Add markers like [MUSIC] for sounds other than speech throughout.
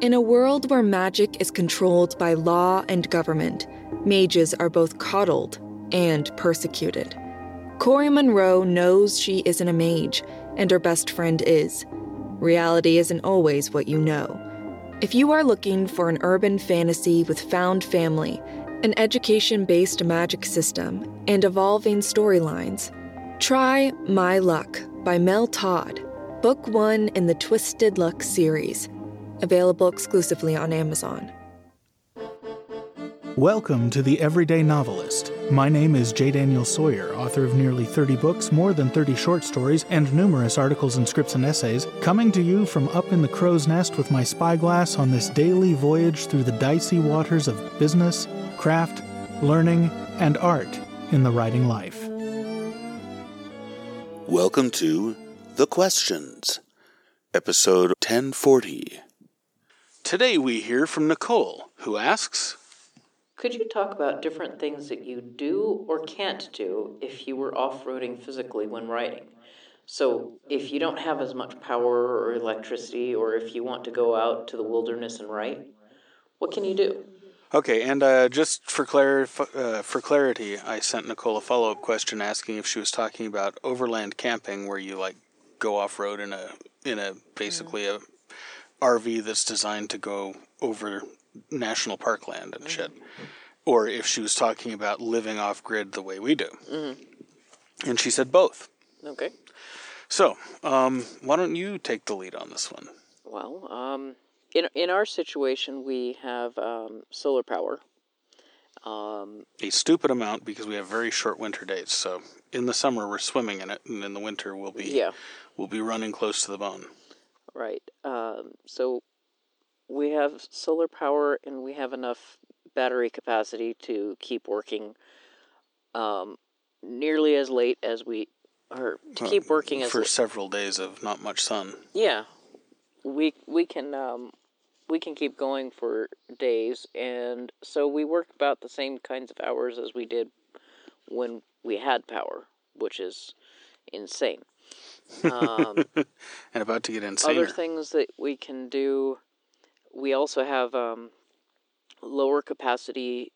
In a world where magic is controlled by law and government, mages are both coddled and persecuted. Corey Monroe knows she isn't a mage, and her best friend is. Reality isn't always what you know. If you are looking for an urban fantasy with found family, an education based magic system, and evolving storylines, try My Luck by Mel Todd, book one in the Twisted Luck series, available exclusively on Amazon. Welcome to The Everyday Novelist. My name is J. Daniel Sawyer, author of nearly 30 books, more than 30 short stories, and numerous articles and scripts and essays, coming to you from up in the crow's nest with my spyglass on this daily voyage through the dicey waters of business, craft, learning, and art in the writing life. Welcome to The Questions, episode 1040. Today we hear from Nichole, who asks Could you talk about different things that you do or can't do if you were off roading physically when writing? So, if you don't have as much power or electricity, or if you want to go out to the wilderness and write, what can you do? Okay, and uh, just for, clar- uh, for clarity, I sent Nichole a follow up question asking if she was talking about overland camping, where you like go off road in a in a basically a RV that's designed to go over national park land and shit, or if she was talking about living off grid the way we do. And she said both. Okay. So, um, why don't you take the lead on this one? Well, um, in in our situation, we have um, solar power. Um, A stupid amount because we have very short winter days. So in the summer we're swimming in it, and in the winter we'll be yeah, we'll be running close to the bone. Right. Um, so we have solar power, and we have enough battery capacity to keep working um, nearly as late as we, or to keep working as for several days of not much sun. Yeah, we we can um, we can keep going for days, and so we work about the same kinds of hours as we did when we had power, which is insane. Um, [LAUGHS] And about to get insane. other things that we can do, we also have um, lower capacity,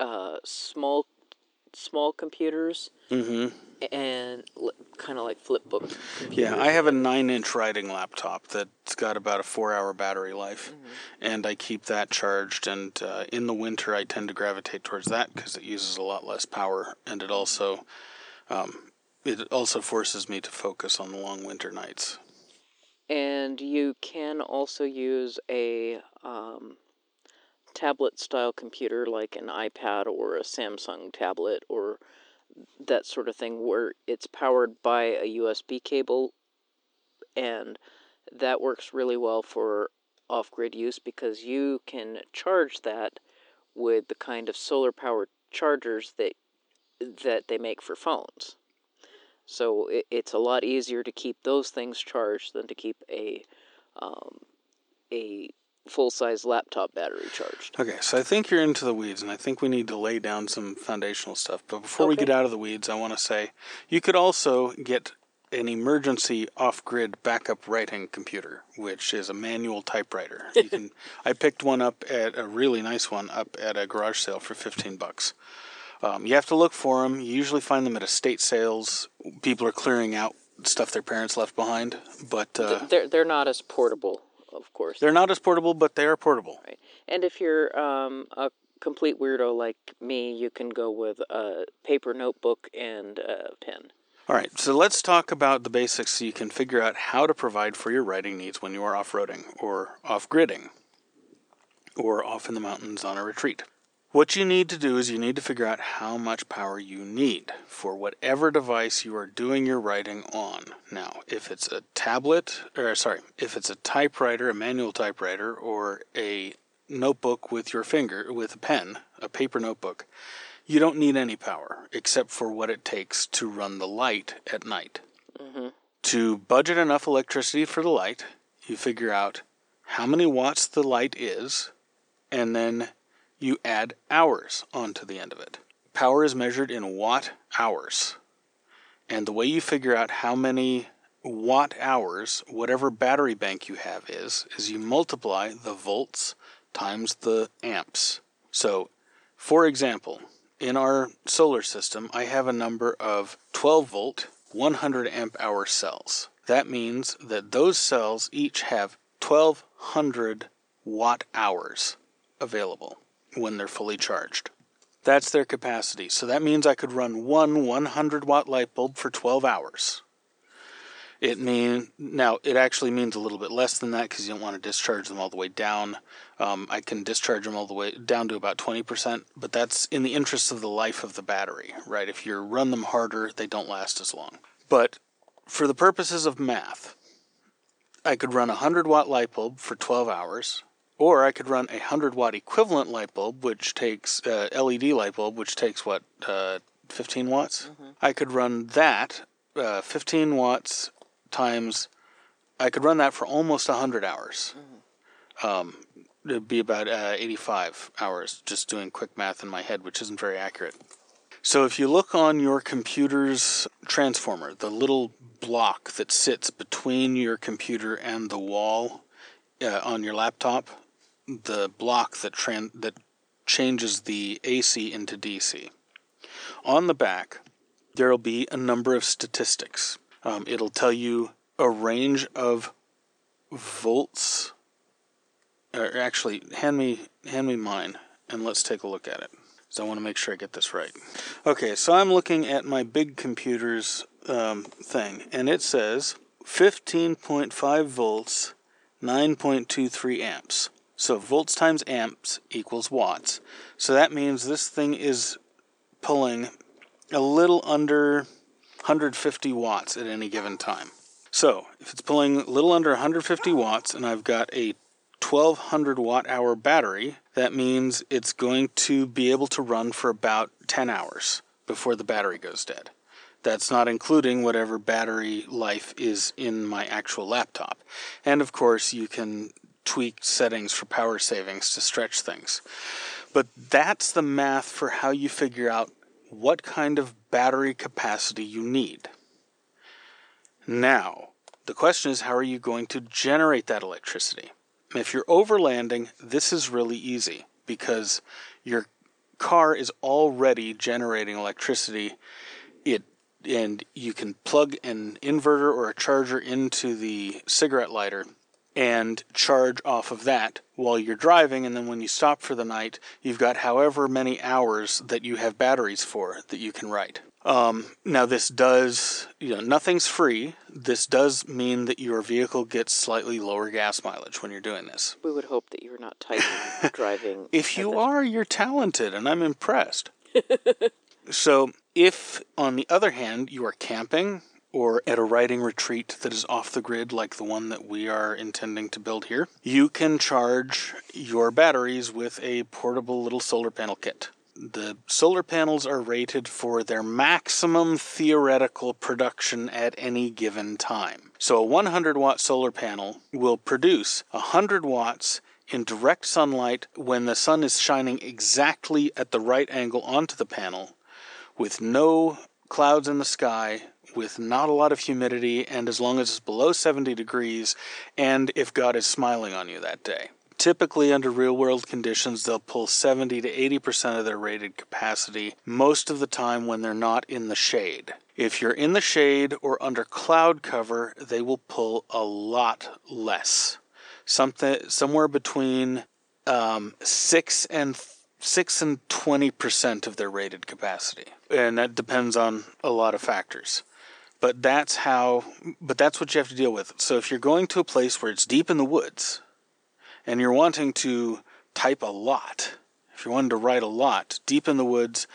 uh, small small computers, Mm-hmm. and l- kind of like flip book. Computers. Yeah, I have a nine-inch writing laptop that's got about a four-hour battery life, Mm-hmm. and I keep that charged. And uh, in the winter, I tend to gravitate towards that because it uses a lot less power, and it also um, it also forces me to focus on the long winter nights. And you can also use a um, tablet style computer like an iPad or a Samsung tablet or that sort of thing where it's powered by a USB cable and that works really well for off grid use because you can charge that with the kind of solar powered chargers that that they make for phones. So it, it's a lot easier to keep those things charged than to keep a um, a full size laptop battery charged. Okay, so I think you're into the weeds, and I think we need to lay down some foundational stuff. But before we get out of the weeds, I want to say you could also get an emergency off-grid backup writing computer, which is a manual typewriter. [LAUGHS] You can. I picked one up at a really nice one up at a garage sale for fifteen bucks. Um, you have to look for them. You usually find them at estate sales. People are clearing out stuff their parents left behind, but uh, they're they're not as portable, of course. they're not as portable, but they are portable. right. And if you're um, a complete weirdo like me, you can go with a paper notebook and a pen. All right, so let's talk about the basics so you can figure out how to provide for your writing needs when you are off roading or off gridding or off in the mountains on a retreat. What you need to do is you need to figure out how much power you need for whatever device you are doing your writing on. Now, if it's a tablet, or sorry, if it's a typewriter, a manual typewriter, or a notebook with your finger, with a pen, a paper notebook, you don't need any power except for what it takes to run the light at night. Mm-hmm. To budget enough electricity for the light, you figure out how many watts the light is, and then you add hours onto the end of it. Power is measured in watt hours. And the way you figure out how many watt hours, whatever battery bank you have is, is you multiply the volts times the amps. So, for example, in our solar system, I have a number of 12 volt, 100 amp hour cells. That means that those cells each have 1200 watt hours available when they're fully charged. That's their capacity. So that means I could run one 100 watt light bulb for 12 hours. It mean now it actually means a little bit less than that because you don't want to discharge them all the way down. Um, I can discharge them all the way down to about 20%, but that's in the interest of the life of the battery, right? If you run them harder, they don't last as long. But for the purposes of math, I could run a 100 watt light bulb for 12 hours, or I could run a 100 watt equivalent light bulb, which takes uh, LED light bulb, which takes what uh, 15 watts. Mm-hmm. I could run that uh, 15 watts times. I could run that for almost 100 hours. Mm-hmm. Um, it'd be about uh, 85 hours, just doing quick math in my head, which isn't very accurate. So if you look on your computer's transformer, the little block that sits between your computer and the wall uh, on your laptop, the block that tran- that changes the AC into DC. On the back, there'll be a number of statistics. Um, it'll tell you a range of volts. Or actually, hand me hand me mine, and let's take a look at it. So I want to make sure I get this right. Okay, so I'm looking at my big computer's um, thing, and it says 15.5 volts, 9.23 amps. So volts times amps equals watts. So that means this thing is pulling a little under 150 watts at any given time. So if it's pulling a little under 150 watts and I've got a 1200 watt hour battery, that means it's going to be able to run for about 10 hours before the battery goes dead. That's not including whatever battery life is in my actual laptop. And of course, you can tweak settings for power savings to stretch things. But that's the math for how you figure out what kind of battery capacity you need. Now, the question is how are you going to generate that electricity? If you're overlanding, this is really easy because your car is already generating electricity. It and you can plug an inverter or a charger into the cigarette lighter and charge off of that while you're driving. And then when you stop for the night, you've got however many hours that you have batteries for that you can write. Um, now, this does, you know, nothing's free. This does mean that your vehicle gets slightly lower gas mileage when you're doing this. We would hope that you're not typing [LAUGHS] driving. If you are, you're talented, and I'm impressed. [LAUGHS] so, if on the other hand you are camping or at a writing retreat that is off the grid, like the one that we are intending to build here, you can charge your batteries with a portable little solar panel kit. The solar panels are rated for their maximum theoretical production at any given time. So, a 100 watt solar panel will produce 100 watts in direct sunlight when the sun is shining exactly at the right angle onto the panel with no clouds in the sky, with not a lot of humidity, and as long as it's below 70 degrees, and if God is smiling on you that day. Typically, under real world conditions, they'll pull 70 to 80% of their rated capacity most of the time when they're not in the shade. If you're in the shade or under cloud cover, they will pull a lot less. Something somewhere between um, six and six and twenty percent of their rated capacity, and that depends on a lot of factors but that's how but that's what you have to deal with. So if you're going to a place where it's deep in the woods and you're wanting to type a lot if you're wanting to write a lot deep in the woods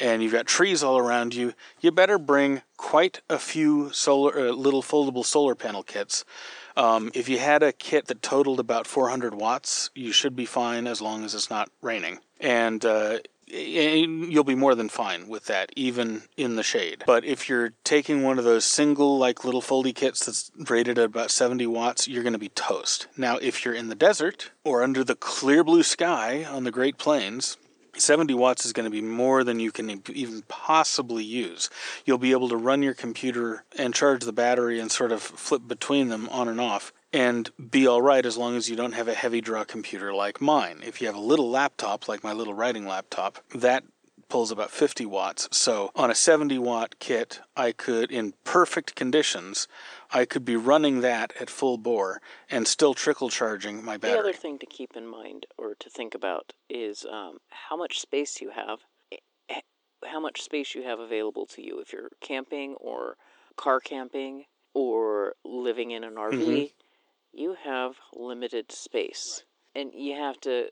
and you've got trees all around you you better bring quite a few solar uh, little foldable solar panel kits. Um, if you had a kit that totaled about 400 watts you should be fine as long as it's not raining. And uh, you'll be more than fine with that, even in the shade. But if you're taking one of those single, like little foldy kits that's rated at about 70 watts, you're going to be toast. Now, if you're in the desert or under the clear blue sky on the Great Plains, 70 watts is going to be more than you can even possibly use. You'll be able to run your computer and charge the battery and sort of flip between them on and off and be all right as long as you don't have a heavy draw computer like mine. If you have a little laptop like my little writing laptop, that pulls about 50 watts. So on a 70 watt kit, I could, in perfect conditions, I could be running that at full bore and still trickle charging my battery. The other thing to keep in mind or to think about is um, how much space you have, eh, eh, how much space you have available to you. If you're camping or car camping or living in an RV, mm-hmm. You have limited space. And you have to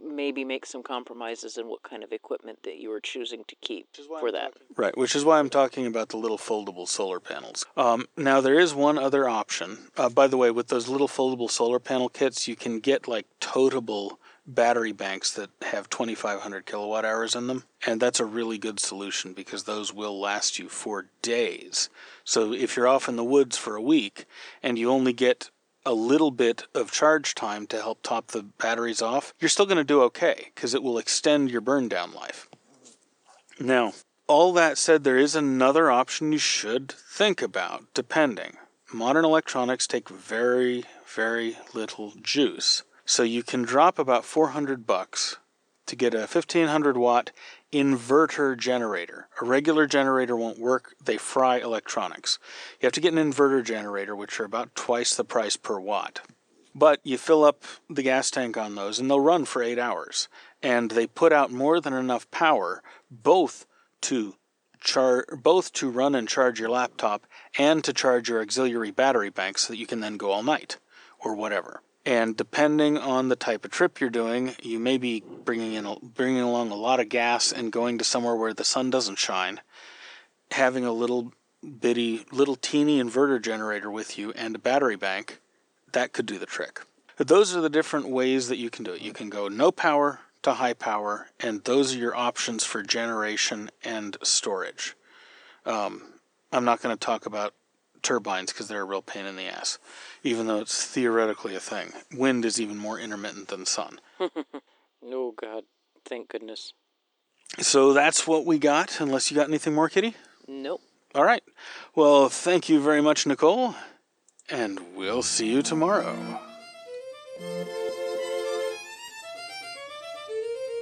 maybe make some compromises in what kind of equipment that you are choosing to keep for that. Talking. Right, which is why I'm talking about the little foldable solar panels. Um, now, there is one other option. Uh, by the way, with those little foldable solar panel kits, you can get like totable battery banks that have 2500 kilowatt hours in them and that's a really good solution because those will last you for days so if you're off in the woods for a week and you only get a little bit of charge time to help top the batteries off, you're still going to do okay because it will extend your burn down life. Now, all that said, there is another option you should think about, depending. Modern electronics take very, very little juice. So you can drop about 400 bucks to get a 1500 watt inverter generator. A regular generator won't work, they fry electronics. You have to get an inverter generator, which are about twice the price per watt. But you fill up the gas tank on those and they'll run for eight hours. And they put out more than enough power both to char- both to run and charge your laptop and to charge your auxiliary battery bank so that you can then go all night or whatever. And depending on the type of trip you're doing, you may be bringing in bringing along a lot of gas and going to somewhere where the sun doesn't shine. Having a little bitty, little teeny inverter generator with you and a battery bank, that could do the trick. Those are the different ways that you can do it. You can go no power to high power, and those are your options for generation and storage. Um, I'm not going to talk about turbines because they're a real pain in the ass, even though it's theoretically a thing. Wind is even more intermittent than sun. [LAUGHS] oh, God. Thank goodness. So that's what we got, unless you got anything more, Kitty? Nope. All right. Well, thank you very much, Nichole, and we'll see you tomorrow.